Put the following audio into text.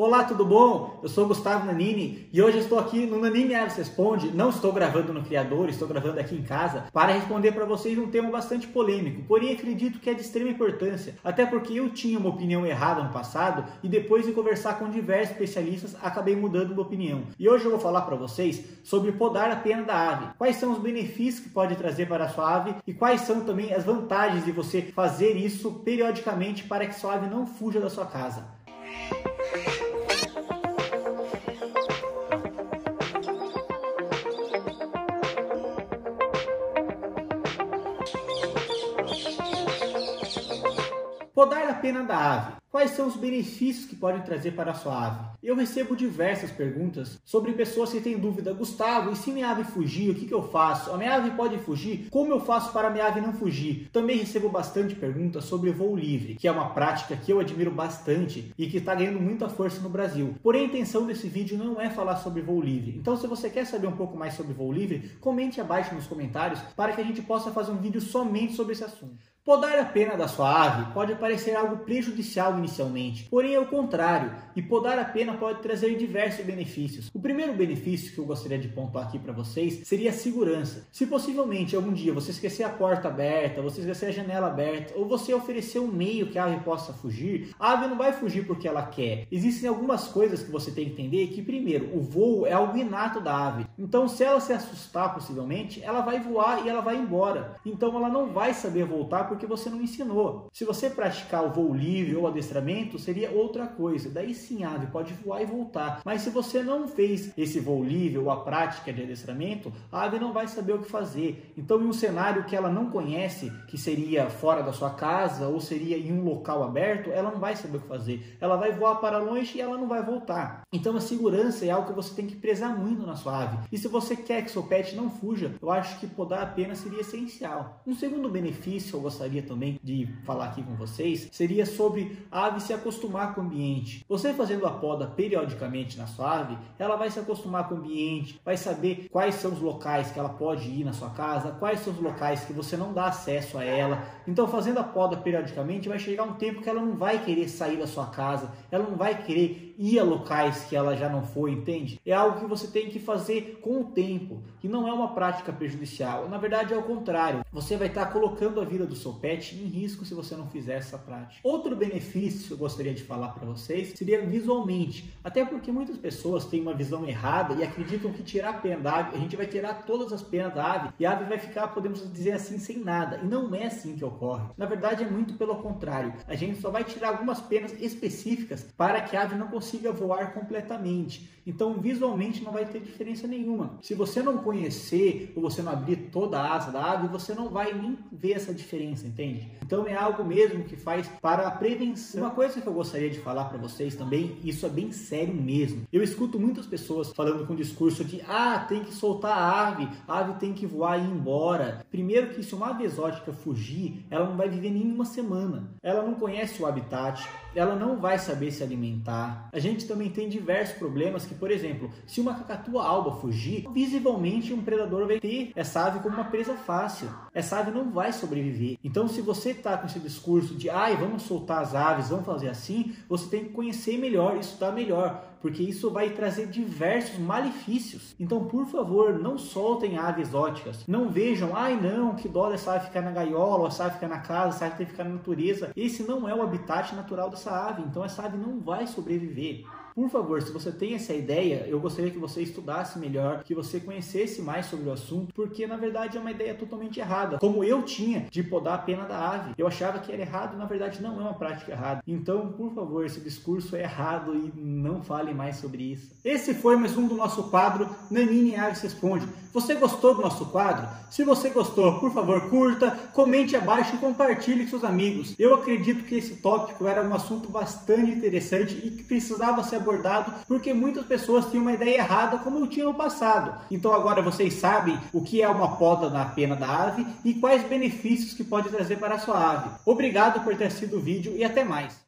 Olá, tudo bom? Eu sou Gustavo Nanini e hoje estou aqui no Nanini Aves Responde. Não estou gravando no Criador, estou gravando aqui em casa para responder para vocês um tema bastante polêmico, porém acredito que é de extrema importância, até porque eu tinha uma opinião errada no passado e depois de conversar com diversos especialistas acabei mudando minha opinião. E hoje eu vou falar para vocês sobre podar a pena da ave, quais são os benefícios que pode trazer para a sua ave e quais são também as vantagens de você fazer isso periodicamente para que sua ave não fuja da sua casa. Podar a pena da ave. Quais são os benefícios que podem trazer para a sua ave? Eu recebo diversas perguntas sobre pessoas que têm dúvida. Gustavo, e se minha ave fugir, o que, que eu faço? A minha ave pode fugir? Como eu faço para a minha ave não fugir? Também recebo bastante perguntas sobre voo livre, que é uma prática que eu admiro bastante e que está ganhando muita força no Brasil. Porém, a intenção desse vídeo não é falar sobre voo livre. Então, se você quer saber um pouco mais sobre voo livre, comente abaixo nos comentários para que a gente possa fazer um vídeo somente sobre esse assunto. Podar a pena da sua ave pode parecer algo prejudicial inicialmente, porém é o contrário, e podar a pena pode trazer diversos benefícios. O primeiro benefício que eu gostaria de pontuar aqui para vocês seria a segurança. Se possivelmente algum dia você esquecer a porta aberta, você esquecer a janela aberta, ou você oferecer um meio que a ave possa fugir, a ave não vai fugir porque ela quer. Existem algumas coisas que você tem que entender que, primeiro, o voo é algo inato da ave. Então, se ela se assustar possivelmente, ela vai voar e ela vai embora. Então, ela não vai saber voltar porque porque você não ensinou. Se você praticar o voo livre ou adestramento, seria outra coisa. Daí sim, a ave pode voar e voltar. Mas se você não fez esse voo livre ou a prática de adestramento, a ave não vai saber o que fazer. Então, em um cenário que ela não conhece, que seria fora da sua casa ou seria em um local aberto, ela não vai saber o que fazer. Ela vai voar para longe e ela não vai voltar. Então, a segurança é algo que você tem que prezar muito na sua ave. E se você quer que seu pet não fuja, eu acho que podar a pena seria essencial. Um segundo benefício eu gostaria gostaria também de falar aqui com vocês seria sobre a ave se acostumar com o ambiente. Você fazendo a poda periodicamente na sua ave, ela vai se acostumar com o ambiente, vai saber quais são os locais que ela pode ir na sua casa, quais são os locais que você não dá acesso a ela. Então, fazendo a poda periodicamente, vai chegar um tempo que ela não vai querer sair da sua casa, ela não vai querer ir a locais que ela já não foi, entende? É algo que você tem que fazer com o tempo, que não é uma prática prejudicial. Na verdade, é o contrário. Você vai estar colocando a vida do seu pet em risco se você não fizer essa prática. Outro benefício que eu gostaria de falar para vocês seria visualmente, até porque muitas pessoas têm uma visão errada e acreditam que tirar a pena da ave, a gente vai tirar todas as penas da ave e a ave vai ficar, podemos dizer assim, sem nada. E não é assim que ocorre. Na verdade, é muito pelo contrário. A gente só vai tirar algumas penas específicas para que a ave não consiga voar completamente. Então, visualmente não vai ter diferença nenhuma. Se você não conhecer ou você não abrir toda a asa da ave, você não vai nem ver essa diferença, entende? Então, é algo mesmo que faz para a prevenção. Uma coisa que eu gostaria de falar para vocês também, isso é bem sério mesmo. Eu escuto muitas pessoas falando com o discurso de ah, tem que soltar a ave, a ave tem que voar e ir embora. Primeiro que se uma ave exótica fugir, ela não vai viver nenhuma semana. Ela não conhece o habitat, ela não vai saber se alimentar. A gente também tem diversos problemas que por exemplo, se uma cacatua alba fugir, visivelmente um predador vai ter essa ave como uma presa fácil. Essa ave não vai sobreviver. Então, se você está com esse discurso de, ai, vamos soltar as aves, vamos fazer assim, você tem que conhecer melhor, estudar melhor, porque isso vai trazer diversos malefícios. Então, por favor, não soltem aves exóticas. Não vejam, ai não, que dó dessa ave ficar na gaiola, essa ave ficar na casa, essa ave tem que ficar na natureza. Esse não é o habitat natural dessa ave, então essa ave não vai sobreviver. Por favor, se você tem essa ideia, eu gostaria que você estudasse melhor, que você conhecesse mais sobre o assunto, porque na verdade é uma ideia totalmente errada. Como eu tinha de podar a pena da ave. Eu achava que era errado, na verdade não é uma prática errada. Então, por favor, esse discurso é errado e não fale mais sobre isso. Esse foi mais um do nosso quadro Nanine Aves Responde. Você gostou do nosso quadro? Se você gostou, por favor, curta, comente abaixo e compartilhe com seus amigos. Eu acredito que esse tópico era um assunto bastante interessante e que precisava ser abordado porque muitas pessoas tinham uma ideia errada como eu tinha no passado. Então agora vocês sabem o que é uma poda na pena da ave e quais benefícios que pode trazer para a sua ave. Obrigado por ter assistido o vídeo e até mais.